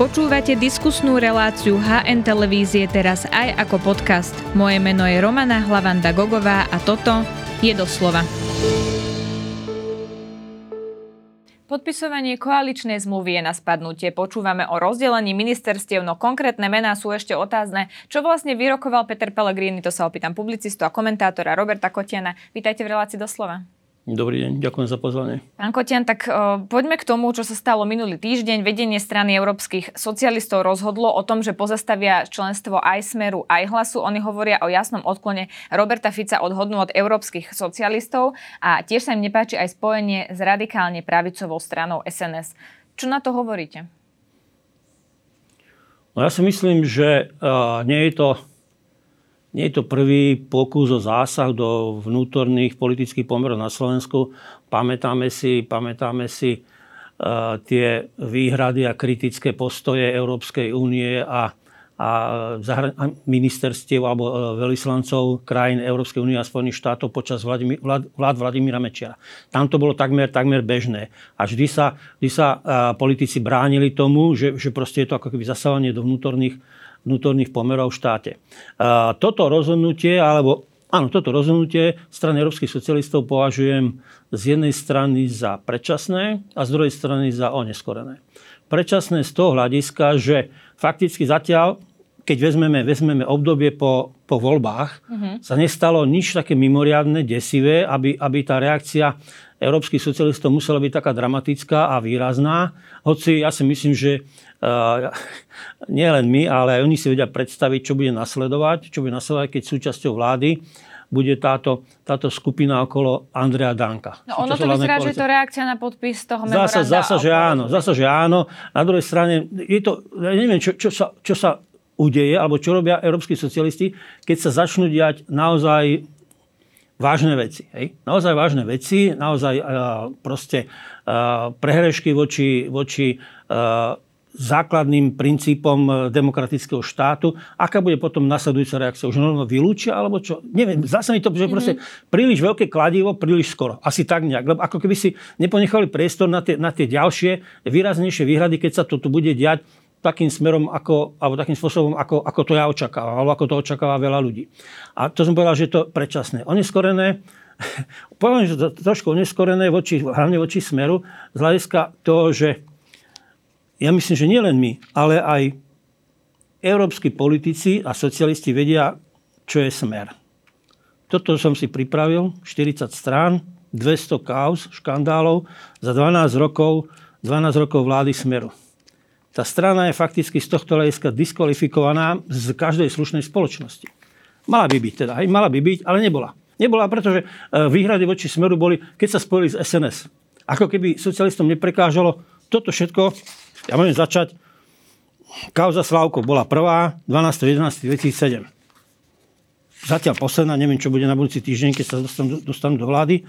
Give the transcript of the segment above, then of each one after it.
Počúvate diskusnú reláciu HN Televízie teraz aj ako podcast. Moje meno je Romana Hlavanda Gogová a toto je doslova. Podpisovanie koaličnej zmluvy je na spadnutie. Počúvame o rozdelení ministerstiev, no konkrétne mená sú ešte otázne. Čo vlastne vyrokoval Peter Pellegrini, to sa opýtam publicistu a komentátora Roberta Kotiana. Vítajte v relácii doslova. Dobrý deň, ďakujem za pozvanie. Pán Kotian, tak uh, poďme k tomu, čo sa stalo minulý týždeň. Vedenie strany európskych socialistov rozhodlo o tom, že pozastavia členstvo aj Smeru, aj Hlasu. Oni hovoria o jasnom odklone Roberta Fica od hodnú od európskych socialistov a tiež sa im nepáči aj spojenie s radikálne pravicovou stranou SNS. Čo na to hovoríte? No ja si myslím, že uh, nie je to nie je to prvý pokus o zásah do vnútorných politických pomerov na Slovensku. Pamätáme si, pamätáme si uh, tie výhrady a kritické postoje Európskej únie a, a zahra- ministerstiev alebo uh, velislancov krajín Európskej únie a Spojených štátov počas Vladimí- vlád, vlád Vladimíra Mečiara. Tam to bolo takmer, takmer bežné. A vždy sa, vždy sa uh, politici bránili tomu, že, že proste je to ako keby zasávanie do vnútorných vnútorných pomerov v štáte. Toto rozhodnutie, alebo áno, toto rozhodnutie strany európskych socialistov považujem z jednej strany za predčasné a z druhej strany za oneskorené. Predčasné z toho hľadiska, že fakticky zatiaľ, keď vezmeme, vezmeme obdobie po, po voľbách, mm-hmm. sa nestalo nič také mimoriadne, desivé, aby, aby tá reakcia európskych socialistov musela byť taká dramatická a výrazná. Hoci ja si myslím, že nie len my, ale aj oni si vedia predstaviť, čo bude nasledovať, čo bude nasledovať, keď súčasťou vlády bude táto, táto skupina okolo Andrea Danka. No ono to vyzerá, že je to reakcia na podpis toho memoranda. Zasa, zasa, že áno, zasa, že áno. Na druhej strane, je to, ja neviem, čo, čo, sa, čo sa udeje, alebo čo robia európsky socialisti, keď sa začnú diať naozaj vážne veci. Hej? Naozaj vážne veci, naozaj uh, proste uh, prehrešky voči, voči uh, základným princípom demokratického štátu. Aká bude potom nasledujúca reakcia? Už normálne vylúčia, alebo čo? Neviem, zase mi to, že proste mm-hmm. príliš veľké kladivo, príliš skoro. Asi tak nejak. Lebo ako keby si neponechali priestor na tie, na tie ďalšie, výraznejšie výhrady, keď sa to tu bude diať takým smerom, ako, alebo takým spôsobom, ako, ako to ja očakávam, alebo ako to očakáva veľa ľudí. A to som povedal, že je to predčasné. Oneskorené, poviem, že to trošku oneskorené, voči, hlavne voči smeru, z hľadiska toho, že ja myslím, že nielen my, ale aj európsky politici a socialisti vedia, čo je smer. Toto som si pripravil, 40 strán, 200 kauz, škandálov za 12 rokov, 12 rokov vlády Smeru. Tá strana je fakticky z tohto hľadiska diskvalifikovaná z každej slušnej spoločnosti. Mala by byť teda, hej, mala by byť, ale nebola. Nebola, pretože e, výhrady voči Smeru boli, keď sa spojili s SNS. Ako keby socialistom neprekážalo toto všetko ja môžem začať. Kauza Slavko bola prvá, 12.11.2007. Zatiaľ posledná, neviem, čo bude na budúci týždeň, keď sa dostanú, dostanú do vlády.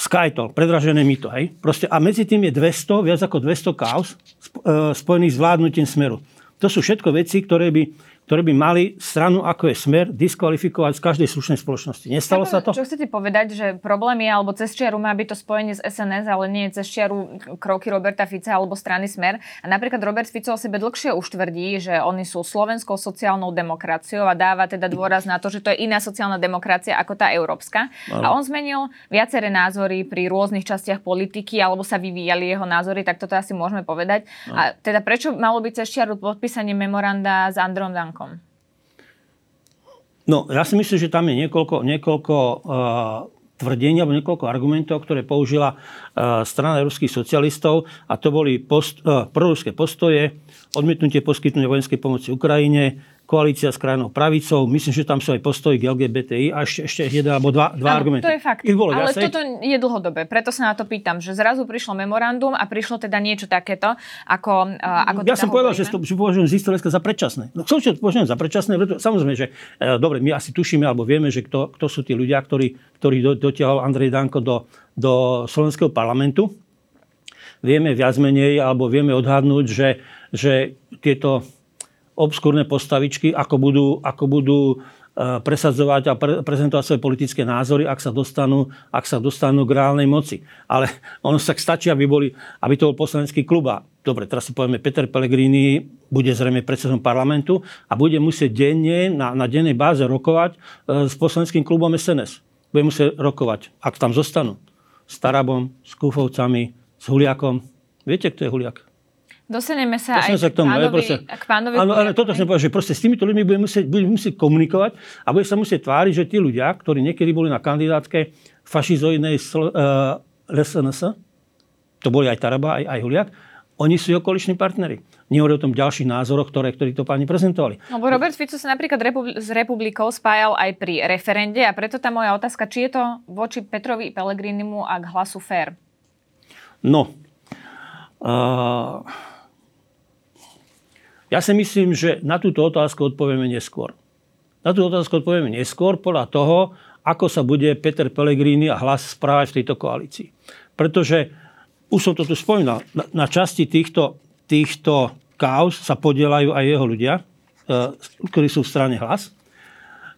Skytol, predražené mýto, hej. Proste, a medzi tým je 200, viac ako 200 kauz e, spojených s vládnutím Smeru. To sú všetko veci, ktoré by ktoré by mali stranu, ako je smer, diskvalifikovať z každej slušnej spoločnosti. Nestalo sa to? Čo chcete povedať, že problém je, alebo cez čiaru má byť to spojenie s SNS, ale nie cez čiaru kroky Roberta Fica alebo strany Smer. A napríklad Robert Fico o sebe dlhšie už tvrdí, že oni sú slovenskou sociálnou demokraciou a dáva teda dôraz na to, že to je iná sociálna demokracia ako tá európska. Ale. A on zmenil viaceré názory pri rôznych častiach politiky, alebo sa vyvíjali jeho názory, tak toto asi môžeme povedať. Ale. A teda prečo malo byť cez čiaru podpísanie memoranda s Androm Dankom? No, ja si myslím, že tam je niekoľko, niekoľko uh, tvrdení alebo niekoľko argumentov, ktoré použila strana európskych socialistov a to boli post, uh, proruské postoje, odmietnutie poskytnutia vojenskej pomoci Ukrajine, koalícia s krajinou pravicou. Myslím, že tam sú aj postoji k LGBTI a ešte, ešte jeden alebo dva, dva ano, argumenty. to je fakt. Ich bolo Ale viacej. toto je dlhodobé, preto sa na to pýtam, že zrazu prišlo memorandum a prišlo teda niečo takéto, ako, uh, ako Ja teda som povedal, že to že považujem z historiska za predčasné. No, čo považujem za predčasné, samozrejme, že e, dobre, my asi tušíme alebo vieme, že kto, kto sú tí ľudia, ktorí, ktorí do, dotiahol Andrej Danko do, do slovenského parlamentu. Vieme viac menej, alebo vieme odhadnúť, že, že tieto obskúrne postavičky, ako budú, ako budú presadzovať a pre, prezentovať svoje politické názory, ak sa dostanú, ak sa dostanú k reálnej moci. Ale ono sa stačí, aby, boli, aby to bol poslanecký klub. A dobre, teraz si povieme, Peter Pellegrini bude zrejme predsedom parlamentu a bude musieť denne, na, na dennej báze rokovať e, s poslaneckým klubom SNS. Bude musieť rokovať, ak tam zostanú. S Tarabom, s Kúfovcami, s Huliakom. Viete, kto je Huliak? Dostaneme sa Dostaneme aj sa k, tomu, pánovi, proste, k pánovi. Áno, ale toto som povedal, že proste s týmito ľuďmi budeme musieť, budeme musieť komunikovať a bude sa musieť tváriť, že tí ľudia, ktorí niekedy boli na kandidátke fašizoidnej uh, eh, SNS, to boli aj Taraba, aj, aj Huliak, oni sú okoliční partnery. Nehovorí o tom ďalších názoroch, ktoré, ktorí to páni prezentovali. No, Robert Fico sa napríklad republi- s republikou spájal aj pri referende a preto tá moja otázka, či je to voči Petrovi Pelegrinimu a k hlasu fér? No, uh, ja si myslím, že na túto otázku odpovieme neskôr. Na túto otázku odpovieme neskôr podľa toho, ako sa bude Peter Pellegrini a hlas správať v tejto koalícii. Pretože, už som to tu spomínal, na, na časti týchto, týchto kauz sa podielajú aj jeho ľudia, e, ktorí sú v strane hlas.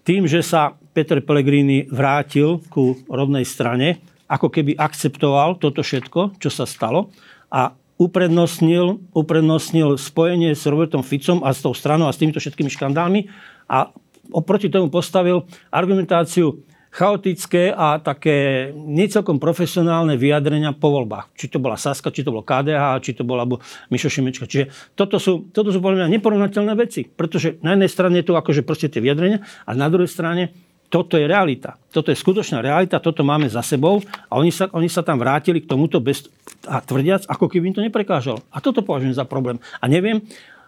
Tým, že sa Peter Pellegrini vrátil ku rodnej strane, ako keby akceptoval toto všetko, čo sa stalo a uprednostnil, uprednostnil spojenie s Robertom Ficom a s tou stranou a s týmito všetkými škandálmi a oproti tomu postavil argumentáciu chaotické a také necelkom profesionálne vyjadrenia po voľbách. Či to bola Saska, či to bolo KDH, či to bola Mišo Šimečka. Čiže toto sú, toto sú podľa mňa neporovnateľné veci. Pretože na jednej strane je tu akože proste tie vyjadrenia a na druhej strane toto je realita. Toto je skutočná realita, toto máme za sebou a oni sa, oni sa tam vrátili k tomuto bez, a tvrdiac, ako keby im to neprekážalo. A toto považujem za problém. A neviem,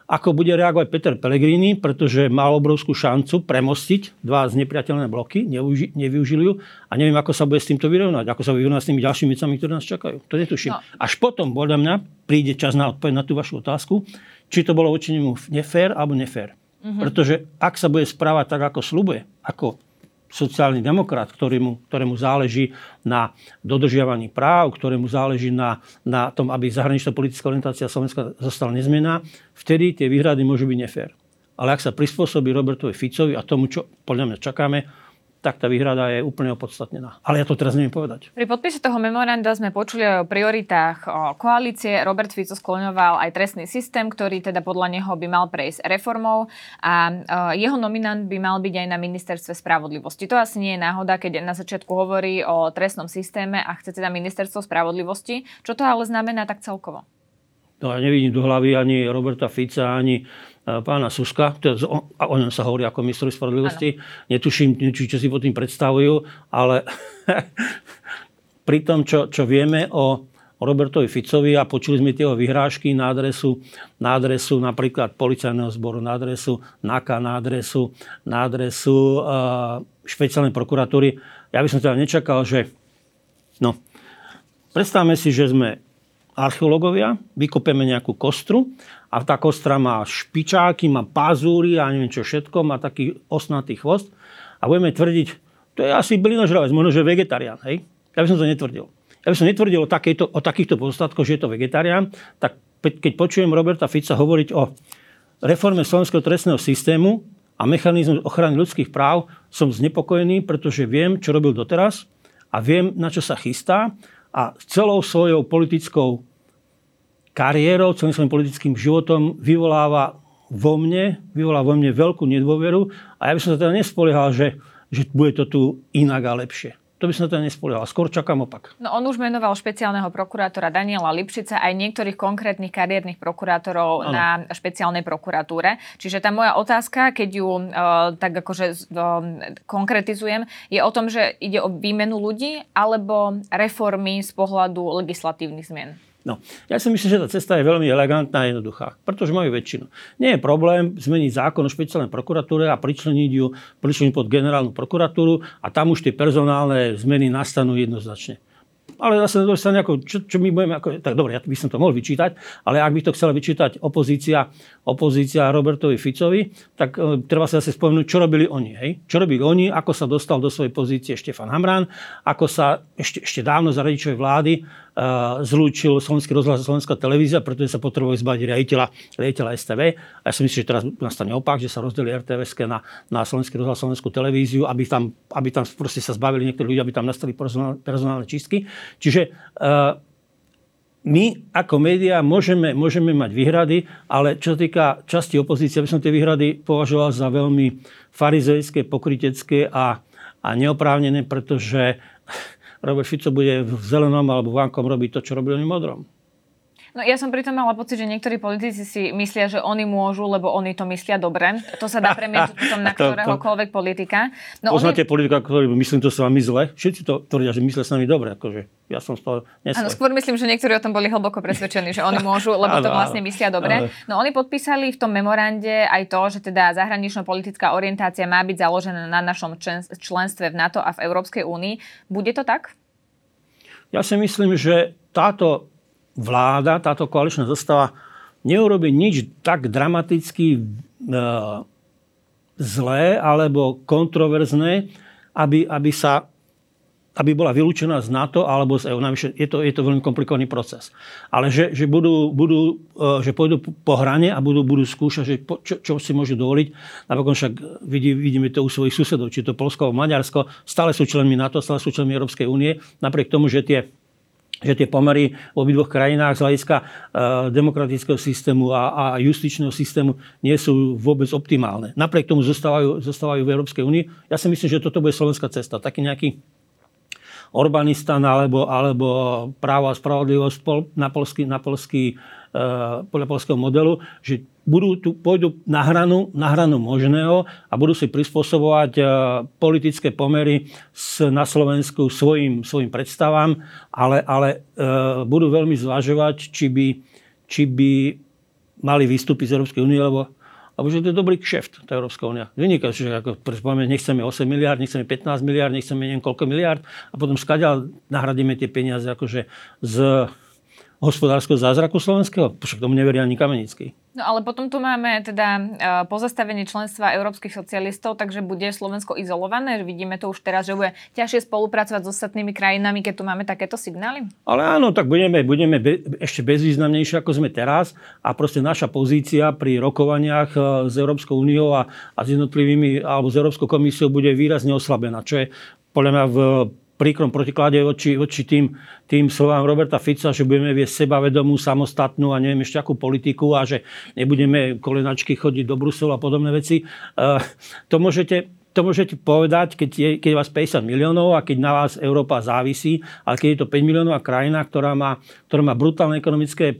ako bude reagovať Peter Pellegrini, pretože mal obrovskú šancu premostiť dva znepriateľné bloky, nevyuži, nevyužili ju a neviem, ako sa bude s týmto vyrovnať, ako sa vyrovnať s tými ďalšími vecami, ktoré nás čakajú. To netuším. No. Až potom, podľa mňa, príde čas na odpoveď na tú vašu otázku, či to bolo voči nemu nefér alebo nefér. Mm-hmm. Pretože ak sa bude správať tak, ako slubuje, ako sociálny demokrat, ktorému, ktorému záleží na dodržiavaní práv, ktorému záleží na, na tom, aby zahraničná politická orientácia Slovenska zostala nezmená, vtedy tie výhrady môžu byť nefér. Ale ak sa prispôsobí Robertovi Ficovi a tomu, čo podľa mňa čakáme, tak tá výhrada je úplne opodstatnená. Ale ja to teraz neviem povedať. Pri podpise toho memoranda sme počuli o prioritách o koalície. Robert Fico skloňoval aj trestný systém, ktorý teda podľa neho by mal prejsť reformou a jeho nominant by mal byť aj na ministerstve spravodlivosti. To asi nie je náhoda, keď na začiatku hovorí o trestnom systéme a chce teda ministerstvo spravodlivosti. Čo to ale znamená tak celkovo? No ja nevidím do hlavy ani Roberta Fica, ani E, pána Suska, a o ňom sa hovorí ako ministrovi spravodlivosti. Netuším, či, čo si pod tým predstavujú, ale pri tom, čo, čo vieme o, Robertovi Ficovi a počuli sme tie vyhrážky na adresu, na adresu napríklad policajného zboru, na adresu NAKA, na adresu, na adresu uh, špeciálnej prokuratúry. Ja by som teda nečakal, že... No, predstavme si, že sme archeológovia, vykopeme nejakú kostru a tá kostra má špičáky, má pazúry a neviem čo všetko, má taký osnatý chvost a budeme tvrdiť, to je asi bylinožravec, možno, že vegetarián, hej? Ja by som to netvrdil. Ja by som netvrdil o, takejto, o takýchto postatkoch, že je to vegetarián, tak keď počujem Roberta Fica hovoriť o reforme slovenského trestného systému a mechanizmu ochrany ľudských práv, som znepokojený, pretože viem, čo robil doteraz a viem, na čo sa chystá a celou svojou politickou kariérou, celým svojím politickým životom vyvoláva vo mne, vyvolá vo mne veľkú nedôveru a ja by som sa teda nespoliehal, že, že bude to tu inak a lepšie. To by som teda nespoliehal. Skôr čakám opak. No on už menoval špeciálneho prokurátora Daniela Lipšica aj niektorých konkrétnych kariérnych prokurátorov ano. na špeciálnej prokuratúre. Čiže tá moja otázka, keď ju uh, tak akože uh, konkretizujem, je o tom, že ide o výmenu ľudí alebo reformy z pohľadu legislatívnych zmien. No, ja si myslím, že tá cesta je veľmi elegantná a jednoduchá, pretože majú väčšinu. Nie je problém zmeniť zákon o špeciálnej prokuratúre a pričleniť ju pričleniť pod generálnu prokuratúru a tam už tie personálne zmeny nastanú jednoznačne. Ale zase na strane, čo, čo my budeme, ako, tak dobre, ja by som to mohol vyčítať, ale ak by to chcela vyčítať opozícia, opozícia Robertovi Ficovi, tak e, treba sa zase spomenúť, čo robili oni. Hej? Čo robili oni, ako sa dostal do svojej pozície Štefan Hamran, ako sa ešte, ešte dávno za radičovej vlády zlúčil Slovenský rozhlas a Slovenská televízia, pretože sa potrebuje zbaviť riaditeľa, riaditeľa STV. A ja si myslím, že teraz nastane opak, že sa rozdelí RTVS na, na Slovenský rozhlas a Slovenskú televíziu, aby tam, aby tam proste sa zbavili niektorí ľudia, aby tam nastali personálne, personálne čistky. Čiže uh, my ako médiá môžeme, môžeme mať výhrady, ale čo sa týka časti opozície, aby som tie výhrady považoval za veľmi farizejské, pokrytecké a, a neoprávnené, pretože Robert Fico bude v zelenom alebo v vankom robiť to, čo robili oni v modrom. No ja som pritom mala pocit, že niektorí politici si myslia, že oni môžu, lebo oni to myslia dobre. To sa dá premieť potom na ktoréhokoľvek politika. No Poznáte oni... politika, ktorý myslím to s vami zle? Všetci to tvrdia, že myslia s nami dobre. Akože ja som z toho Áno, skôr myslím, že niektorí o tom boli hlboko presvedčení, že oni môžu, lebo to vlastne myslia dobre. No oni podpísali v tom memorande aj to, že teda zahranično-politická orientácia má byť založená na našom členstve v NATO a v Európskej únii. Bude to tak? Ja si myslím, že táto vláda, táto koaličná zostava neurobi nič tak dramaticky e, zlé alebo kontroverzné, aby, aby sa aby bola vylúčená z NATO alebo z EU. Je to, je to veľmi komplikovaný proces. Ale že, že, budú, budú, e, že pôjdu po hrane a budú, budú skúšať, že po, čo, čo si môžu dovoliť. Napokon však vidí, vidíme to u svojich susedov, či to Polsko alebo Maďarsko, stále sú členmi NATO, stále sú členmi Európskej únie, napriek tomu, že tie že tie pomery v obidvoch krajinách z hľadiska uh, demokratického systému a, a justičného systému nie sú vôbec optimálne. Napriek tomu zostávajú, zostávajú v Európskej únii. Ja si myslím, že toto bude slovenská cesta. Taký nejaký Orbanistan alebo, alebo právo a spravodlivosť na polský, na polský, uh, podľa polského modelu, že budú tu, pôjdu na hranu, na hranu možného a budú si prispôsobovať uh, politické pomery na Slovensku svojim, svojim predstavám, ale, ale uh, budú veľmi zvažovať, či by, či by mali vystúpiť z Európskej únie, lebo alebo že to je dobrý kšeft, tá Európska únia. Vyniká, že ako, povieme, nechceme 8 miliard, nechceme 15 miliard, nechceme neviem koľko miliard a potom skadiaľ nahradíme tie peniaze akože z hospodárskeho zázraku slovenského. Však tomu neveria ani Kamenický. No ale potom tu máme teda e, pozastavenie členstva európskych socialistov, takže bude Slovensko izolované. Vidíme to už teraz, že bude ťažšie spolupracovať s ostatnými krajinami, keď tu máme takéto signály? Ale áno, tak budeme, budeme be, ešte bezvýznamnejšie, ako sme teraz. A proste naša pozícia pri rokovaniach e, s Európskou úniou a, a s jednotlivými, alebo s Európskou komisiou bude výrazne oslabená, čo je podľa mňa v príkrom protiklade voči, voči tým, tým slovám Roberta Fica, že budeme viesť sebavedomú, samostatnú a neviem ešte akú politiku a že nebudeme kolenačky chodiť do Bruselu a podobné veci. Uh, to môžete, to môžete povedať, keď je, keď je vás 50 miliónov a keď na vás Európa závisí, ale keď je to 5 miliónová krajina, ktorá má, ktorá má brutálne ekonomické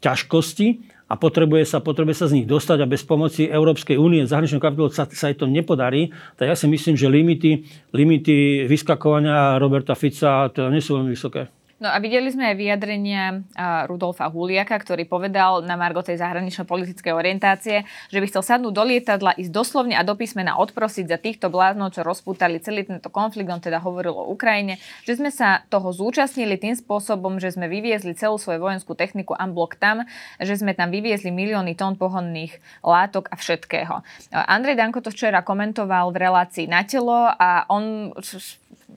ťažkosti, a potrebuje sa, potrebuje sa z nich dostať a bez pomoci Európskej únie, zahraničného kapitálu sa, sa aj to nepodarí, tak ja si myslím, že limity, limity vyskakovania Roberta Fica to nie sú veľmi vysoké. No a videli sme aj vyjadrenia Rudolfa Huliaka, ktorý povedal na margo tej zahranično-politickej orientácie, že by chcel sadnúť do lietadla, ísť doslovne a do písmena odprosiť za týchto bláznov, čo rozputali celý tento konflikt, on teda hovoril o Ukrajine, že sme sa toho zúčastnili tým spôsobom, že sme vyviezli celú svoju vojenskú techniku unblock tam, že sme tam vyviezli milióny tón pohonných látok a všetkého. Andrej Danko to včera komentoval v relácii na telo a on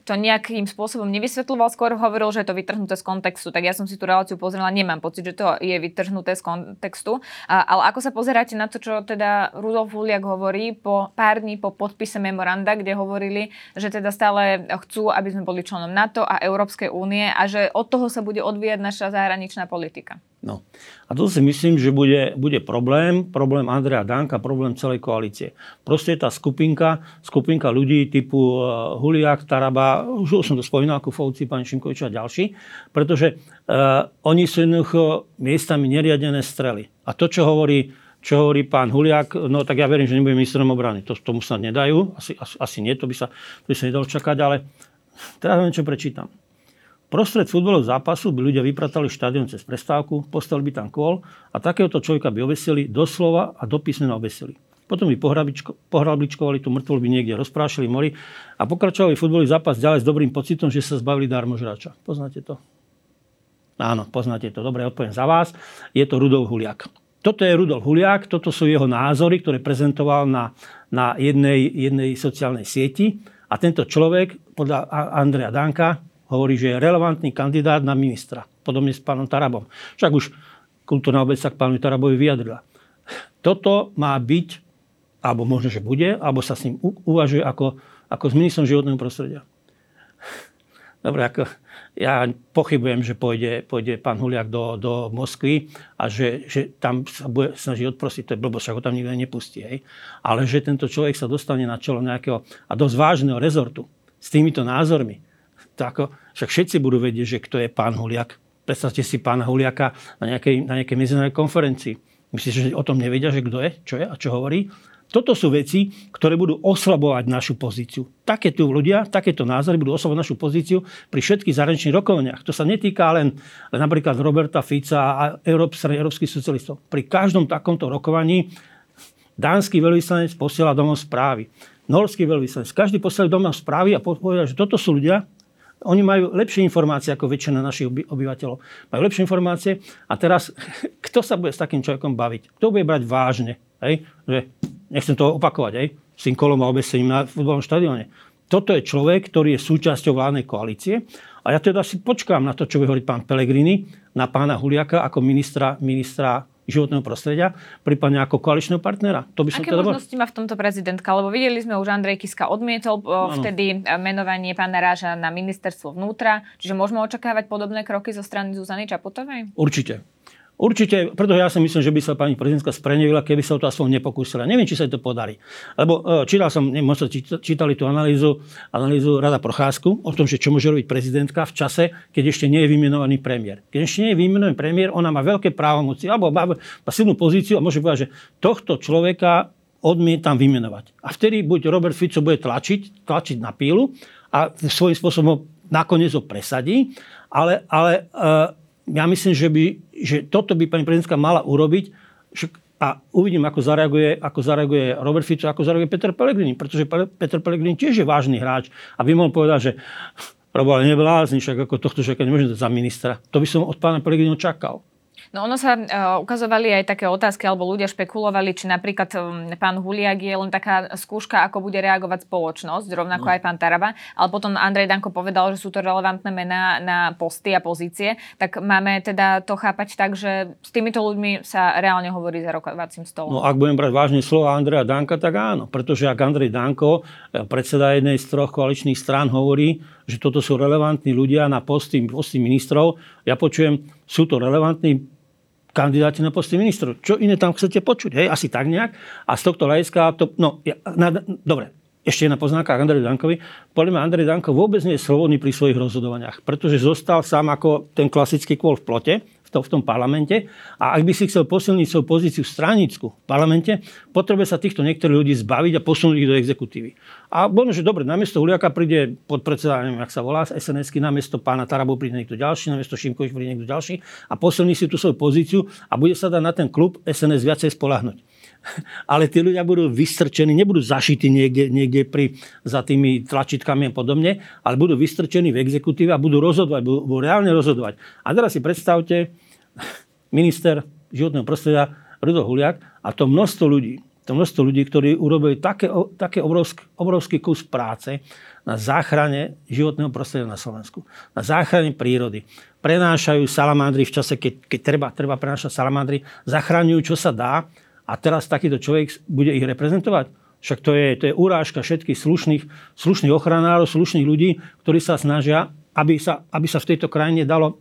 to nejakým spôsobom nevysvetľoval, skôr hovoril, že je to vytrhnuté z kontextu. Tak ja som si tú reláciu pozrela, nemám pocit, že to je vytrhnuté z kontextu. A, ale ako sa pozeráte na to, čo teda Rudolf Huliak hovorí po pár dní po podpise memoranda, kde hovorili, že teda stále chcú, aby sme boli členom NATO a Európskej únie a že od toho sa bude odvíjať naša zahraničná politika. No. A to si myslím, že bude, bude problém, problém Andreja Danka, problém celej koalície. Proste tá skupinka, skupinka ľudí typu uh, Huliak, Taraba, už som to spomínal, Kufovci, pán Šimkovič a ďalší, pretože uh, oni sú jednoducho miestami neriadené strely. A to, čo hovorí čo hovorí pán Huliak, no tak ja verím, že nebude ministrom obrany. To, tomu sa nedajú, asi, asi, asi nie, to by sa, to by sa nedalo čakať, ale teraz len čo prečítam. Prostred futbalového zápasu by ľudia vypratali štadión cez prestávku, postavili by tam kôl a takéhoto človeka by ovesili doslova a do písmena ovesili. Potom by pohrabličkovali tú mŕtvolu by niekde rozprášili mori a pokračovali futbalový zápas ďalej s dobrým pocitom, že sa zbavili darmožráča. Poznáte to? Áno, poznáte to. Dobre, odpoviem za vás. Je to Rudolf Huliak. Toto je Rudolf Huliak, toto sú jeho názory, ktoré prezentoval na, na jednej, jednej sociálnej sieti. A tento človek, podľa Andrea Danka, hovorí, že je relevantný kandidát na ministra. Podobne s pánom Tarabom. Však už kultúrna obec sa k pánu Tarabovi vyjadrila. Toto má byť, alebo možno, že bude, alebo sa s ním uvažuje ako, ako s ministrom životného prostredia. Dobre, ako, ja pochybujem, že pôjde, pôjde pán Huliak do, do Moskvy a že, že tam sa bude snažiť odprosiť, to je blbosť, ho tam nikto nepustí. Hej. Ale že tento človek sa dostane na čelo nejakého a dosť vážneho rezortu s týmito názormi, to však všetci budú vedieť, že kto je pán Huliak. Predstavte si pána Huliaka na nejakej, na nejakej medzinárodnej konferencii. Myslíte, že o tom nevedia, že kto je, čo je a čo hovorí? Toto sú veci, ktoré budú oslabovať našu pozíciu. Takéto ľudia, takéto názory budú oslabovať našu pozíciu pri všetkých zahraničných rokovaniach. To sa netýka len, len napríklad Roberta Fica a Európskych, európskych socialistov. Pri každom takomto rokovaní dánsky veľvyslanec posiela domov správy. Norský veľvyslanec. Každý posiela domov správy a povedal, že toto sú ľudia, oni majú lepšie informácie ako väčšina našich obyvateľov. Majú lepšie informácie a teraz kto sa bude s takým človekom baviť? Kto bude brať vážne? Hej? Že nechcem to opakovať, aj, s tým kolom a obesením na futbalovom štadióne. Toto je človek, ktorý je súčasťou vládnej koalície a ja teda si počkám na to, čo bude hovoriť pán Pelegrini, na pána Huliaka ako ministra, ministra životného prostredia, prípadne ako koaličného partnera. To by som Aké teda možnosti má v tomto prezidentka? Lebo videli sme už Andrej Kiska odmietol ano. vtedy e, menovanie pána Ráža na ministerstvo vnútra. Čiže môžeme očakávať podobné kroky zo strany Zuzany Čaputovej? Určite. Určite, pretože ja si myslím, že by sa pani prezidentka sprenevila, keby sa o to aspoň nepokúsila. Neviem, či sa to podarí. Lebo e, čítal som, neviem, možno čítali tú analýzu, analýzu Rada Procházku o tom, že čo môže robiť prezidentka v čase, keď ešte nie je vymenovaný premiér. Keď ešte nie je vymenovaný premiér, ona má veľké právomoci, alebo má silnú pozíciu a môže povedať, že tohto človeka odmietam vymenovať. A vtedy buď Robert Fico bude tlačiť, tlačiť na pílu a svojím spôsobom nakoniec ho presadí, ale, ale e, ja myslím, že, by, že toto by pani prezidentka mala urobiť a uvidím, ako zareaguje, ako zareaguje Robert Fico, ako zareaguje Peter Pellegrini, pretože Peter Pellegrini tiež je vážny hráč a by mohol povedať, že Robo, ale neblázni, však ako tohto človeka nemôžete za ministra. To by som od pána Pellegriniho čakal. No ono sa uh, ukazovali aj také otázky, alebo ľudia špekulovali, či napríklad um, pán Huliak je len taká skúška, ako bude reagovať spoločnosť, rovnako no. aj pán Taraba. Ale potom Andrej Danko povedal, že sú to relevantné mená na posty a pozície. Tak máme teda to chápať tak, že s týmito ľuďmi sa reálne hovorí za rokovacím stolom. No ak budem brať vážne slova Andreja Danka, tak áno. Pretože ak Andrej Danko, eh, predseda jednej z troch koaličných strán, hovorí, že toto sú relevantní ľudia na posty, posty ministrov, ja počujem, sú to relevantní kandidáti na posty ministrov. Čo iné tam chcete počuť? Hej? Asi tak nejak. A z tohto hľadiska, to, no, ja, na, dobre, ešte jedna poznámka k Andreju Dankovi. Podľa mňa Andrej Danko vôbec nie je slobodný pri svojich rozhodovaniach, pretože zostal sám ako ten klasický kôl v plote to, v tom parlamente. A ak by si chcel posilniť svoju pozíciu stranickú v parlamente, potrebuje sa týchto niektorých ľudí zbaviť a posunúť ich do exekutívy. A možno, že dobre, namiesto Huliaka príde podpredseda, neviem, ak sa volá, sns namiesto pána Tarabu príde niekto ďalší, namiesto Šimkovič príde niekto ďalší a posilní si tú svoju pozíciu a bude sa dať na ten klub SNS viacej spolahnuť. Ale tí ľudia budú vystrčení, nebudú zašití niekde, niekde pri, za tými tlačítkami a podobne, ale budú vystrčení v exekutíve a budú rozhodovať, budú, budú reálne rozhodovať. A teraz si predstavte, minister životného prostredia Rudolf Huliak a to množstvo ľudí, to množstvo ľudí, ktorí urobili také, také obrovský, obrovský kus práce na záchrane životného prostredia na Slovensku, na záchrane prírody. Prenášajú salamandry v čase, keď, keď treba, treba prenášať salamandry, zachraňujú, čo sa dá a teraz takýto človek bude ich reprezentovať. Však to je, to je urážka všetkých slušných, slušných ochranárov, slušných ľudí, ktorí sa snažia, aby sa, aby sa v tejto krajine dalo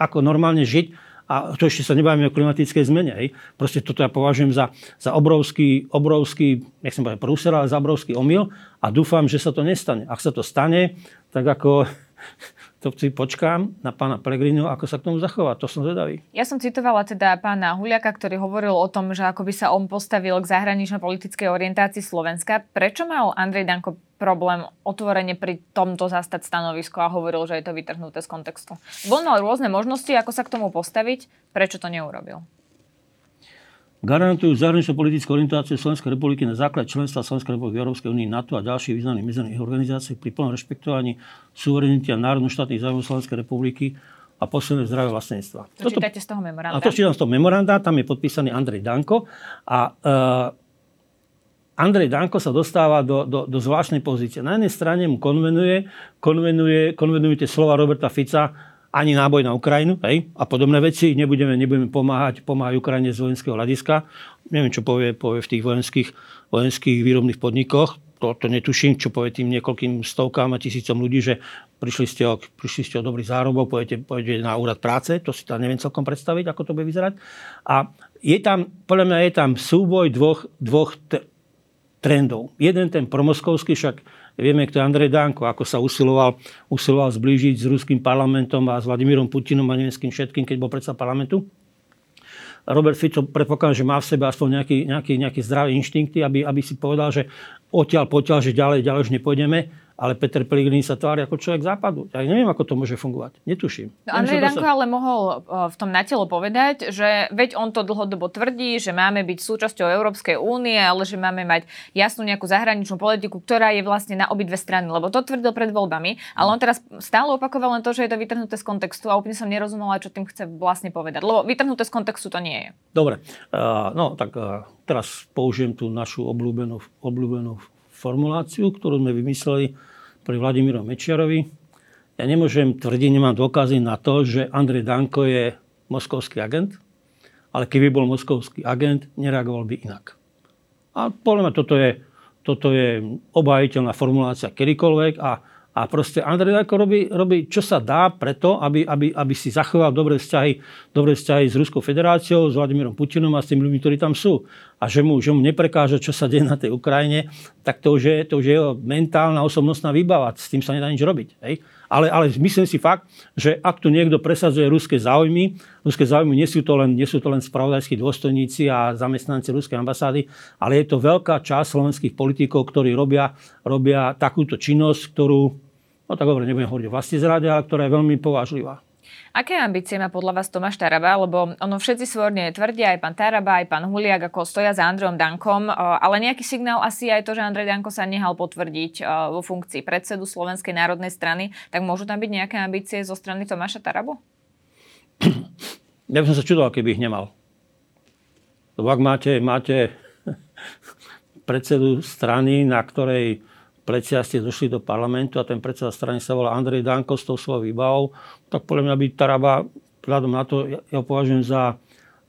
ako normálne žiť. A to ešte sa nebavíme o klimatickej zmene. Hej. Proste toto ja považujem za, za obrovský, obrovský, nechcem povedať prúser, ale za obrovský omyl a dúfam, že sa to nestane. Ak sa to stane, tak ako to si počkám na pána Pelegrinu, ako sa k tomu zachová. To som zvedavý. Ja som citovala teda pána Huliaka, ktorý hovoril o tom, že ako by sa on postavil k zahranično-politickej orientácii Slovenska. Prečo mal Andrej Danko problém otvorene pri tomto zastať stanovisko a hovoril, že je to vytrhnuté z kontextu. On mal rôzne možnosti, ako sa k tomu postaviť, prečo to neurobil. Garantujú zahraničnú politickú orientáciu Slovenskej republiky na základ členstva Slovenskej republiky v Európskej únii, NATO a ďalších významných medzinárodných organizácií pri plnom rešpektovaní suverenity a národno-štátnych zájmov Slovenskej republiky a posledné zdravie vlastníctva. To Toto, čítate z toho memoranda? A to čítam z toho memoranda, tam je podpísaný Andrej Danko a uh, Andrej Danko sa dostáva do, do, do zvláštnej pozície. Na jednej strane mu konvenuje, konvenuje, konvenuje tie slova Roberta Fica, ani náboj na Ukrajinu hej, a podobné veci. Nebudeme, nebudeme pomáhať, pomáhať Ukrajine z vojenského hľadiska. Neviem, čo povie, povie v tých vojenských, vojenských výrobných podnikoch. To, to netuším, čo povie tým niekoľkým stovkám a tisícom ľudí, že prišli ste o, prišli ste o dobrý zárobok, pôjdete, pôjdete na úrad práce. To si tam neviem celkom predstaviť, ako to bude vyzerať. A je tam, podľa mňa je tam súboj dvoch, dvoch trendov. Jeden ten promoskovský, však vieme, kto je Andrej Danko, ako sa usiloval, usiloval zblížiť s ruským parlamentom a s Vladimírom Putinom a neviem s kým všetkým, keď bol predsa parlamentu. Robert Fico predpokladám, že má v sebe aspoň nejaký, nejaký, nejaký zdravý inštinkty, aby, aby si povedal, že odtiaľ potiaľ, že ďalej, ďalej už nepôjdeme ale Peter Pellegrini sa tvári ako človek západu. Ja neviem, ako to môže fungovať. Netuším. No, Andrej Danko sa... ale mohol v tom natelo povedať, že veď on to dlhodobo tvrdí, že máme byť súčasťou Európskej únie, ale že máme mať jasnú nejakú zahraničnú politiku, ktorá je vlastne na obidve strany. Lebo to tvrdil pred voľbami, ale on teraz stále opakoval len to, že je to vytrhnuté z kontextu a úplne som nerozumela, čo tým chce vlastne povedať. Lebo vytrhnuté z kontextu to nie je. Dobre, uh, no tak uh, teraz použijem tú našu obľúbenú, obľúbenú formuláciu, ktorú sme vymysleli pri Vladimírom Mečiarovi. Ja nemôžem tvrdiť, nemám dôkazy na to, že Andrej Danko je moskovský agent, ale keby bol moskovský agent, nereagoval by inak. A podľa mňa toto je, toto je obhajiteľná formulácia kedykoľvek a a proste Andrej Danko robí, robí, čo sa dá preto, aby, aby, aby si zachoval dobré vzťahy, dobré vzťahy s Ruskou federáciou, s Vladimírom Putinom a s tými ľuďmi, ktorí tam sú. A že mu, že mu neprekáže, čo sa deje na tej Ukrajine, tak to už je, to už je jeho mentálna osobnostná výbava. S tým sa nedá nič robiť. Hej? Ale, ale myslím si fakt, že ak tu niekto presadzuje ruské záujmy, ruské záujmy nie sú to len, nie sú to len spravodajskí dôstojníci a zamestnanci ruskej ambasády, ale je to veľká časť slovenských politikov, ktorí robia, robia takúto činnosť, ktorú, no tak dobre, nebudem hovoriť o vlastne zrade, ale ktorá je veľmi považlivá. Aké ambície má podľa vás Tomáš Taraba? Lebo ono všetci svorne tvrdia, aj pán Taraba, aj pán Huliak, ako stoja za Andrejom Dankom, ale nejaký signál asi aj to, že Andrej Danko sa nehal potvrdiť vo funkcii predsedu Slovenskej národnej strany, tak môžu tam byť nejaké ambície zo strany Tomáša Tarabu? Ja by som sa čudoval, keby ich nemal. Lebo ak máte, máte predsedu strany, na ktorej plecia ste došli do parlamentu a ten predseda strany sa volá Andrej Danko s tou svojou výbavou, tak podľa mňa by Taraba, vzhľadom na to, ja, ja považujem za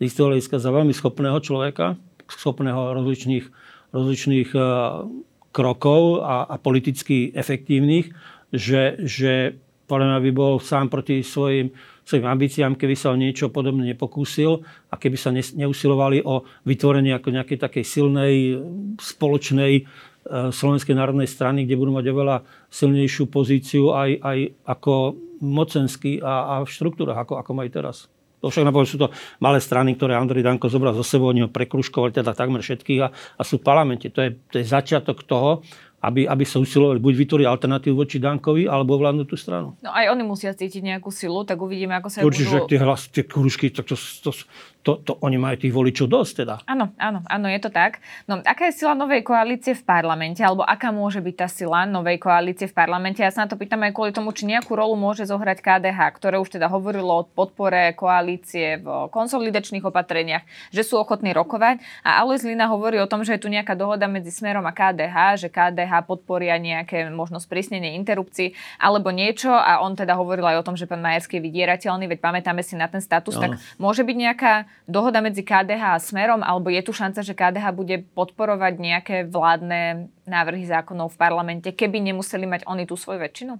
istého hľadiska za veľmi schopného človeka, schopného rozličných, rozličných uh, krokov a, a politicky efektívnych, že, že podľa mňa by bol sám proti svojim, svojim ambíciám, keby sa o niečo podobné nepokúsil a keby sa ne, neusilovali o vytvorenie ako nejakej takej silnej spoločnej Slovenskej národnej strany, kde budú mať oveľa silnejšiu pozíciu aj, aj ako mocenský a, a v štruktúrach, ako, ako majú teraz. To však napríklad sú to malé strany, ktoré Andrej Danko zobral zo sebou, oni ho prekruškovali teda takmer všetkých a, a sú v parlamente. To je, to je začiatok toho, aby, aby sa usilovali buď vytvoriť alternatívu voči Dankovi, alebo vládnuť tú stranu. No aj oni musia cítiť nejakú silu, tak uvidíme, ako sa Určite, budú... že tie, hlas, tie kružky, tak to, to, to, to, oni majú tých voličov dosť teda. Áno, áno, áno, je to tak. No, aká je sila novej koalície v parlamente, alebo aká môže byť tá sila novej koalície v parlamente? Ja sa na to pýtam aj kvôli tomu, či nejakú rolu môže zohrať KDH, ktoré už teda hovorilo o podpore koalície v konsolidačných opatreniach, že sú ochotní rokovať. A Alois Lina hovorí o tom, že je tu nejaká dohoda medzi Smerom a KDH, že KDH podporia nejaké možno sprísnenie interrupcií alebo niečo a on teda hovoril aj o tom, že pán Majerský je vydierateľný, veď pamätáme si na ten status, no. tak môže byť nejaká dohoda medzi KDH a Smerom, alebo je tu šanca, že KDH bude podporovať nejaké vládne návrhy zákonov v parlamente, keby nemuseli mať oni tú svoju väčšinu?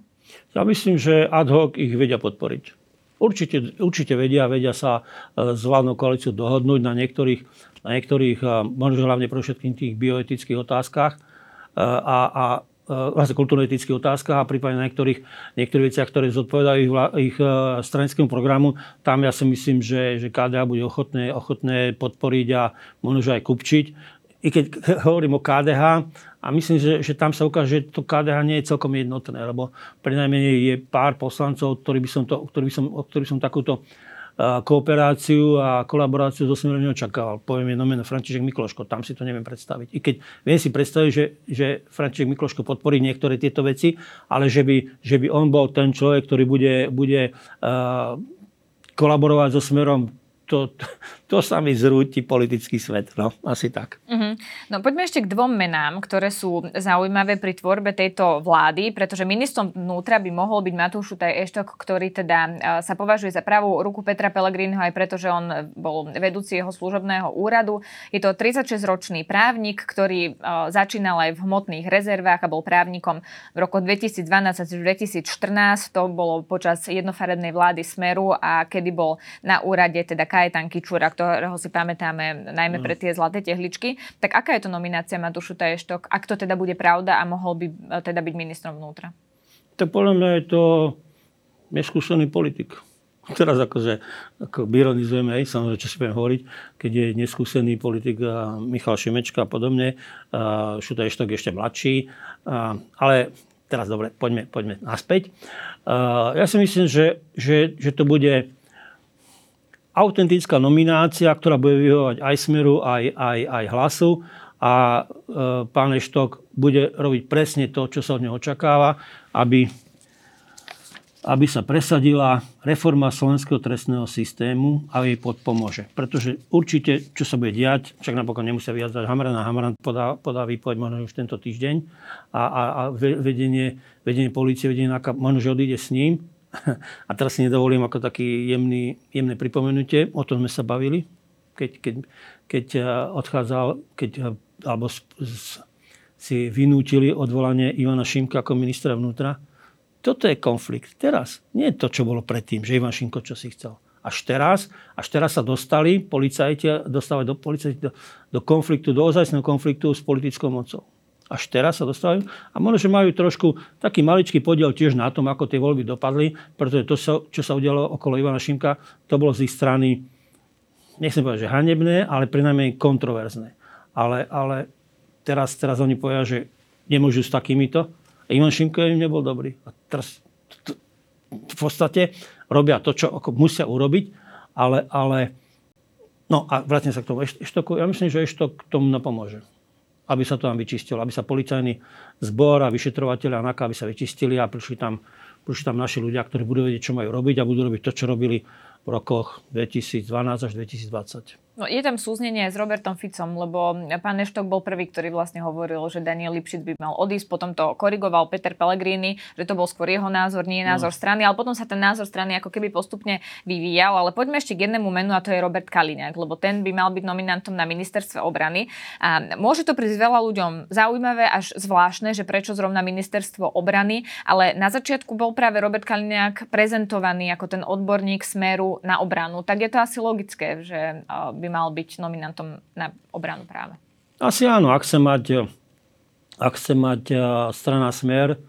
Ja myslím, že ad hoc ich vedia podporiť. Určite, určite vedia, vedia sa e, s vládnou koalíciou dohodnúť na niektorých, na niektorých e, možno hlavne pro všetkým tých bioetických otázkach e, a, a vlastne kultúrno-etických otázkach a prípadne na niektorých, niektorých veciach, ktoré zodpovedajú ich, ich eh, stranickému programu. Tam ja si myslím, že, že KDH bude ochotné, ochotné podporiť a možno aj kupčiť. I keď hovorím o KDH, a myslím, že, že tam sa ukáže, že to KDH nie je celkom jednotné, lebo pri je pár poslancov, ktorí by som, to, ktorý by som, ktorý som takúto kooperáciu a kolaboráciu so Smerom neočakával. Poviem jedno meno František Mikloško, tam si to neviem predstaviť. I keď viem si predstaviť, že, že František Mikloško podporí niektoré tieto veci, ale že by, že by on bol ten človek, ktorý bude, bude uh, kolaborovať so Smerom to, to, sa mi zrúti politický svet. No, asi tak. Uh-huh. No poďme ešte k dvom menám, ktoré sú zaujímavé pri tvorbe tejto vlády, pretože ministrom vnútra by mohol byť Matúš Šutaj Eštok, ktorý teda sa považuje za pravú ruku Petra Pellegriniho aj preto, že on bol vedúci jeho služobného úradu. Je to 36-ročný právnik, ktorý začínal aj v hmotných rezervách a bol právnikom v roku 2012 až 2014. To bolo počas jednofarebnej vlády Smeru a kedy bol na úrade teda Kajetan Kičura, ktorého si pamätáme najmä pre tie zlaté tehličky. Tak aká je to nominácia Matúšu Taještok, ak to teda bude pravda a mohol by e, teda byť ministrom vnútra? Tak podľa mňa je to neskúsený politik. Teraz akože, ako ironizujeme aj, samozrejme, čo si budem hovoriť, keď je neskúsený politik Michal Šimečka a podobne, Šuta Eštok ešte mladší, ale teraz dobre, poďme, poďme naspäť. Ja si myslím, že, že, že to bude autentická nominácia, ktorá bude vyhovovať aj Smeru, aj, aj, aj hlasu. A e, pán Eštok bude robiť presne to, čo sa od neho očakáva, aby, aby sa presadila reforma slovenského trestného systému a jej podpomôže. Pretože určite, čo sa bude diať, však napokon nemusia vyjadrovať Hamran a Hamran podá, podá výpoveď možno už tento týždeň. A, a, a vedenie, vedenie policie, vedenie NAKA možno, že odíde s ním, A teraz si nedovolím ako taký jemný, jemné pripomenutie, o tom sme sa bavili, keď, keď, keď eh, odchádzal, keď, eh, alebo z, z, si vynútili odvolanie Ivana Šimka ako ministra vnútra. Toto je konflikt. Teraz. Nie je to, čo bolo predtým, že Ivan Šimko čo si chcel. Až teraz, až teraz sa dostali policajti, dostávali do, policajti do, do konfliktu, do ozajstného konfliktu s politickou mocou až teraz sa dostávajú. A možno, že majú trošku taký maličký podiel tiež na tom, ako tie voľby dopadli, pretože to, čo sa udialo okolo Ivana Šimka, to bolo z ich strany, nechcem povedať, že hanebné, ale prinajmenej kontroverzné. Ale, ale teraz, teraz oni povedia, že nemôžu s takýmito. Ivan Šimko im nebol dobrý. A teraz v podstate robia to, čo musia urobiť, ale, ale no a vrátim sa k tomu Eštoku. Ja myslím, že Eštok tomu napomôže aby sa to tam vyčistilo, aby sa policajný zbor a vyšetrovateľe a NAKA, aby sa vyčistili a prišli tam, prišli tam naši ľudia, ktorí budú vedieť, čo majú robiť a budú robiť to, čo robili v rokoch 2012 až 2020. No, je tam súznenie aj s Robertom Ficom, lebo pán Neštok bol prvý, ktorý vlastne hovoril, že Daniel Lipšic by mal odísť, potom to korigoval Peter Pellegrini, že to bol skôr jeho názor, nie názor no. strany, ale potom sa ten názor strany ako keby postupne vyvíjal. Ale poďme ešte k jednému menu a to je Robert Kaliňák, lebo ten by mal byť nominantom na ministerstve obrany. A môže to prísť veľa ľuďom zaujímavé až zvláštne, že prečo zrovna ministerstvo obrany, ale na začiatku bol práve Robert Kaliňák prezentovaný ako ten odborník smeru na obranu. Tak je to asi logické, že by mal byť nominantom na obranu práve. Asi áno, ak chce mať, ak chce mať strana Smer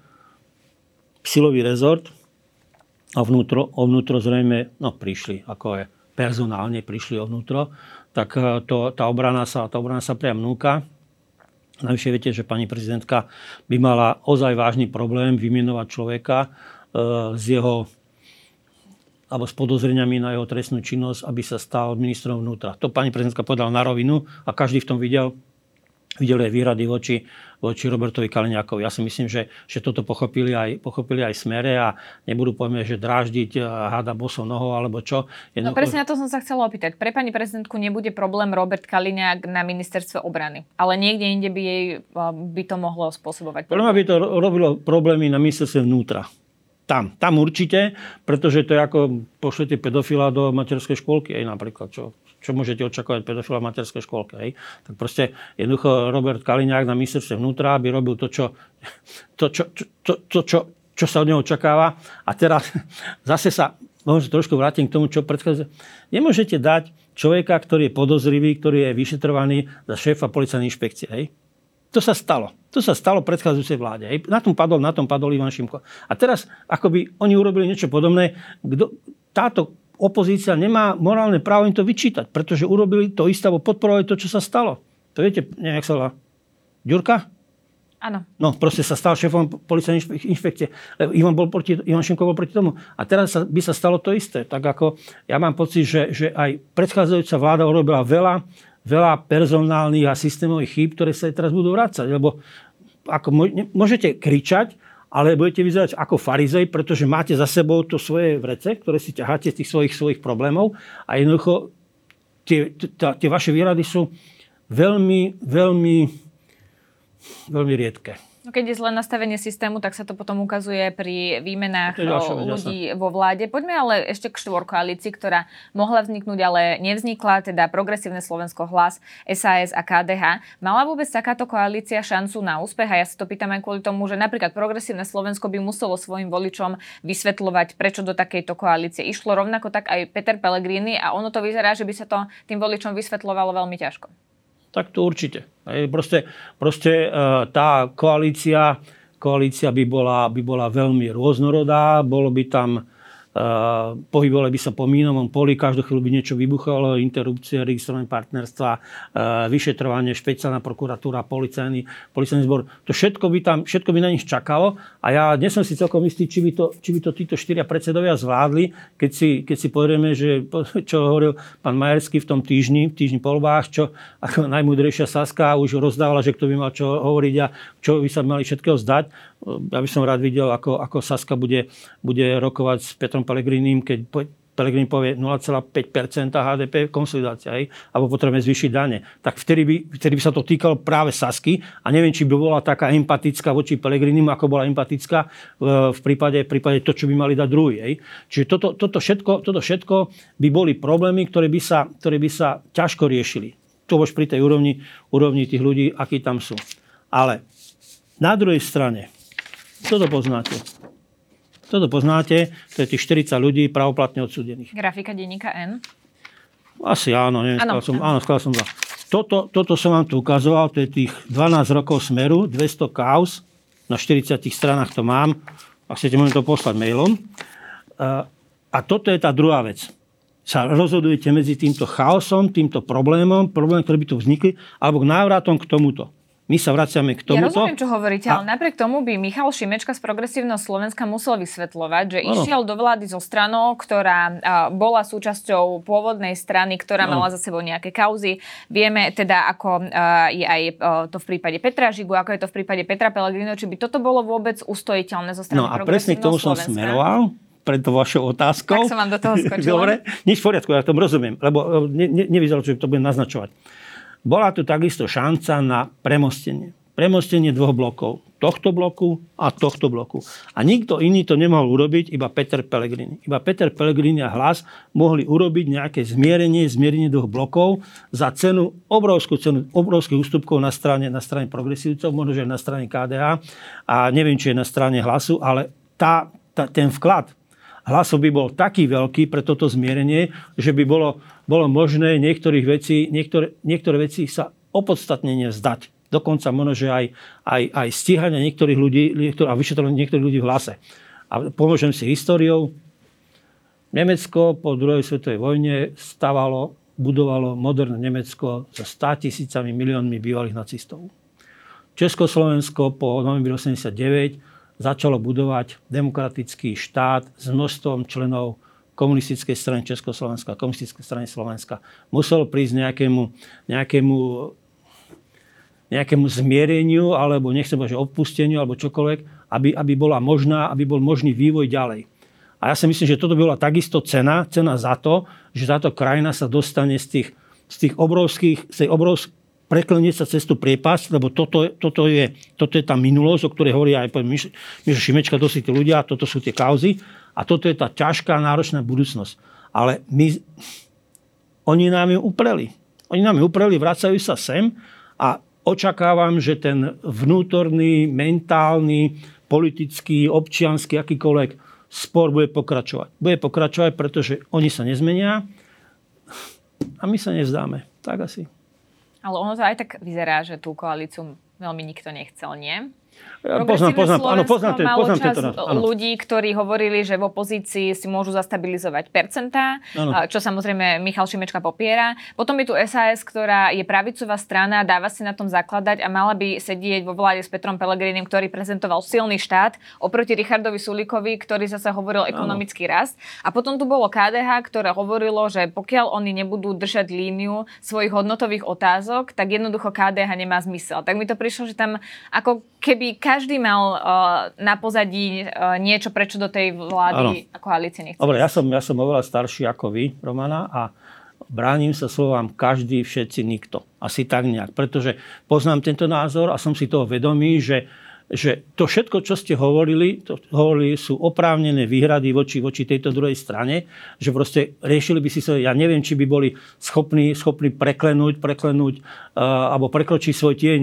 silový rezort a vnútro, o vnútro zrejme no, prišli, ako je personálne prišli o vnútro, tak to, tá, obrana sa, tá obrana sa priam núka. Najvyššie viete, že pani prezidentka by mala ozaj vážny problém vymenovať človeka e, z jeho alebo s podozreniami na jeho trestnú činnosť, aby sa stal ministrom vnútra. To pani prezidentka povedala na rovinu a každý v tom videl, videl aj výhrady voči, voči Robertovi Kaliňákovi. Ja si myslím, že, že toto pochopili aj, pochopili aj smere a nebudú povedať, že dráždiť háda bosou nohou alebo čo. Jedno... No presne na to som sa chcela opýtať. Pre pani prezidentku nebude problém Robert Kaliňák na ministerstve obrany, ale niekde inde by jej by to mohlo spôsobovať. Podľa by to robilo problémy na ministerstve vnútra. Tam, tam určite, pretože to je ako pošlete pedofila do materskej škôlky, aj napríklad, čo, čo môžete očakávať pedofila v materskej škôlke. Hej? Tak proste jednoducho Robert Kaliňák na ministerstve vnútra by robil to, čo, to, čo, to, to, čo, čo sa od neho očakáva. A teraz zase sa možno trošku vrátim k tomu, čo predchádza. Nemôžete dať človeka, ktorý je podozrivý, ktorý je vyšetrovaný za šéfa policajnej inšpekcie. Hej? To sa stalo. To sa stalo predchádzajúcej vláde. Na tom padol, na tom padol Ivan Šimko. A teraz, akoby oni urobili niečo podobné, kdo, táto opozícia nemá morálne právo im to vyčítať, pretože urobili to isté, alebo podporovali to, čo sa stalo. To viete, nejak sa volá. Ďurka? Áno. No, proste sa stal šéfom policajnej inšpekcie. Ivan, bol proti, Ivan Šimko bol proti tomu. A teraz sa, by sa stalo to isté. Tak ako ja mám pocit, že, že aj predchádzajúca vláda urobila veľa veľa personálnych a systémových chýb, ktoré sa teraz budú vrácať. Lebo ako môžete kričať, ale budete vyzerať ako farizej, pretože máte za sebou to svoje vrece, ktoré si ťaháte z tých svojich, svojich problémov a jednoducho tie, tie vaše výrady sú veľmi, veľmi, veľmi riedke. No keď je zlé nastavenie systému, tak sa to potom ukazuje pri výmenách ďalšia, ľudí jasná. vo vláde. Poďme ale ešte k štvorkoalícii, ktorá mohla vzniknúť, ale nevznikla, teda Progresívne Slovensko hlas, SAS a KDH. Mala vôbec takáto koalícia šancu na úspech? A ja sa to pýtam aj kvôli tomu, že napríklad Progresívne Slovensko by muselo svojim voličom vysvetľovať, prečo do takejto koalície išlo. Rovnako tak aj Peter Pellegrini a ono to vyzerá, že by sa to tým voličom vysvetľovalo veľmi ťažko. Tak to určite. Proste, proste e, tá koalícia, koalícia by bola, by bola veľmi rôznorodá, bolo by tam pohybovali by sa po mínovom poli, každú chvíľu by niečo vybuchalo, interrupcie, registrované partnerstva, vyšetrovanie, špeciálna prokuratúra, policajný, policajný zbor. To všetko by, tam, všetko by na nich čakalo a ja dnes som si celkom istý, či by to, či by to títo štyria predsedovia zvládli, keď si, keď si pozrieme, že čo hovoril pán Majerský v tom týždni, v týždni po čo ako najmúdrejšia Saska už rozdávala, že kto by mal čo hovoriť a čo by sa mali všetkého zdať ja by som rád videl, ako, ako Saska bude, bude rokovať s Petrom Pelegrinim, keď Pelegrini povie 0,5% HDP konsolidácia, hej, alebo potrebujeme zvýšiť dane. Tak vtedy by, vtedy by sa to týkalo práve Sasky a neviem, či by bola taká empatická voči Pelegrinimu, ako bola empatická v prípade, v prípade to, čo by mali dať druhý. Hej. Čiže toto, toto, všetko, toto všetko by boli problémy, ktoré by sa, ktoré by sa ťažko riešili. To už pri tej úrovni, úrovni tých ľudí, akí tam sú. Ale na druhej strane, toto poznáte. Toto poznáte, to je tých 40 ľudí pravoplatne odsúdených. Grafika denníka N? Asi áno, neviem, áno, som, áno, som dva. Toto, toto som vám tu ukazoval, to je tých 12 rokov smeru, 200 kaus, na 40 stranách to mám, ak chcete, môžem to poslať mailom. A toto je tá druhá vec. Sa rozhodujete medzi týmto chaosom, týmto problémom, problémom, ktoré by tu vznikli, alebo k návratom k tomuto. My sa vraciame k tomuto. Ja rozumiem, čo hovoríte, a... ale napriek tomu by Michal Šimečka z Progresívneho Slovenska musel vysvetľovať, že ano. išiel do vlády so stranou, ktorá bola súčasťou pôvodnej strany, ktorá ano. mala za sebou nejaké kauzy. Vieme teda, ako je aj to v prípade Petra Žigu, ako je to v prípade Petra Pellegrino, či by toto bolo vôbec ustojiteľné zo strany No a presne k tomu som smeroval pred vašou otázkou. Tak som vám do toho skočila. Dobre, nič v poriadku, ja tom rozumiem, lebo e, ne, ne, nevyzeralo, že to budem naznačovať. Bola tu takisto šanca na premostenie. Premostenie dvoch blokov. Tohto bloku a tohto bloku. A nikto iný to nemohol urobiť, iba Peter Pellegrini. Iba Peter Pellegrini a hlas mohli urobiť nejaké zmierenie, zmierenie dvoch blokov za cenu, obrovskú cenu, obrovských ústupkov na strane, na strane progresívcov, možno, že na strane KDH a neviem, či je na strane hlasu, ale tá, tá, ten vklad hlasov by bol taký veľký pre toto zmierenie, že by bolo, bolo možné niektorých vecí, niektoré, niektoré veci sa opodstatnene vzdať. Dokonca možno, že aj, aj, aj stíhania niektorých ľudí niektor, a vyšetrovanie niektorých ľudí v hlase. A pomôžem si históriou. Nemecko po druhej svetovej vojne stavalo, budovalo moderné Nemecko so 100 tisícami miliónmi bývalých nacistov. Československo po novembri 89 začalo budovať demokratický štát s množstvom členov komunistickej strany Československa, komunistickej strany Slovenska. Muselo prísť nejakému, nejakému, nejakému zmiereniu, alebo nechcem povedať, odpusteniu, alebo čokoľvek, aby, aby, bola možná, aby bol možný vývoj ďalej. A ja si myslím, že toto by bola takisto cena, cena za to, že táto krajina sa dostane z tých, z tých obrovských, z tej obrovských, preklenieť sa cez tú priepasť, lebo toto, toto, je, toto je tá minulosť, o ktorej hovorí aj Mišo Šimečka, to tí ľudia, toto sú tie kauzy a toto je tá ťažká, náročná budúcnosť. Ale my, oni nám ju upreli. Oni nám ju upreli, vracajú sa sem a očakávam, že ten vnútorný, mentálny, politický, občiansky, akýkoľvek spor bude pokračovať. Bude pokračovať, pretože oni sa nezmenia a my sa nevzdáme. Tak asi. Ale ono to aj tak vyzerá, že tú koalíciu veľmi nikto nechcel, nie? Poznám, poznám, áno, poznám, ten, poznám čas tento, áno. ľudí, ktorí hovorili, že v opozícii si môžu zastabilizovať percentá, áno. čo samozrejme Michal Šimečka popiera. Potom je tu SAS, ktorá je pravicová strana, dáva si na tom zakladať a mala by sedieť vo vláde s Petrom Pelegrinim, ktorý prezentoval silný štát, oproti Richardovi Sulikovi, ktorý zase hovoril ekonomický rast. A potom tu bolo KDH, ktoré hovorilo, že pokiaľ oni nebudú držať líniu svojich hodnotových otázok, tak jednoducho KDH nemá zmysel. Tak mi to prišlo, že tam ako keby každý mal uh, na pozadí uh, niečo, prečo do tej vlády ano. a koalície nechce. Dobre, ja som, ja som oveľa starší ako vy, Romana, a bránim sa slovám každý, všetci, nikto. Asi tak nejak. Pretože poznám tento názor a som si toho vedomý, že že to všetko, čo ste hovorili, to hovorili, sú oprávnené výhrady voči, voči tejto druhej strane, že proste riešili by si sa, ja neviem, či by boli schopní, schopní preklenúť, preklenúť uh, alebo prekročiť svoj tieň.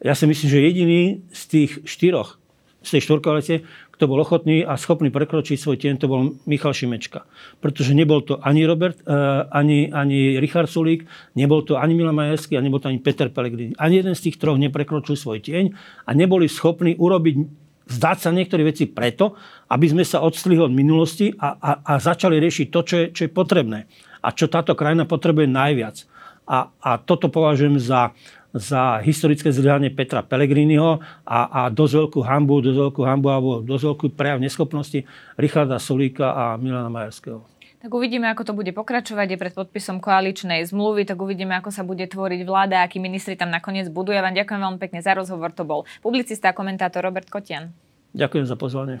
Ja si myslím, že jediný z tých štyroch, z tej štvorkoalície, kto bol ochotný a schopný prekročiť svoj tieň, to bol Michal Šimečka. Pretože nebol to ani Robert, uh, ani, ani Richard Sulík, nebol to ani Milan Majerský a nebol to ani Peter Pellegrini. Ani jeden z tých troch neprekročil svoj tieň a neboli schopní urobiť vzdať sa niektoré veci preto, aby sme sa odstli od minulosti a, a, a začali riešiť to, čo je, čo je potrebné. A čo táto krajina potrebuje najviac. A, a toto považujem za, za historické zlyhanie Petra Pellegriniho a, a dosť veľkú hambu, dosť veľkú hambu alebo dosť veľkú prejav neschopnosti Richarda Solíka a Milana Majerského. Tak uvidíme, ako to bude pokračovať. Je pred podpisom koaličnej zmluvy, tak uvidíme, ako sa bude tvoriť vláda, akí ministri tam nakoniec budú. Ja vám ďakujem veľmi pekne za rozhovor. To bol publicista a komentátor Robert Kotian. Ďakujem za pozvanie.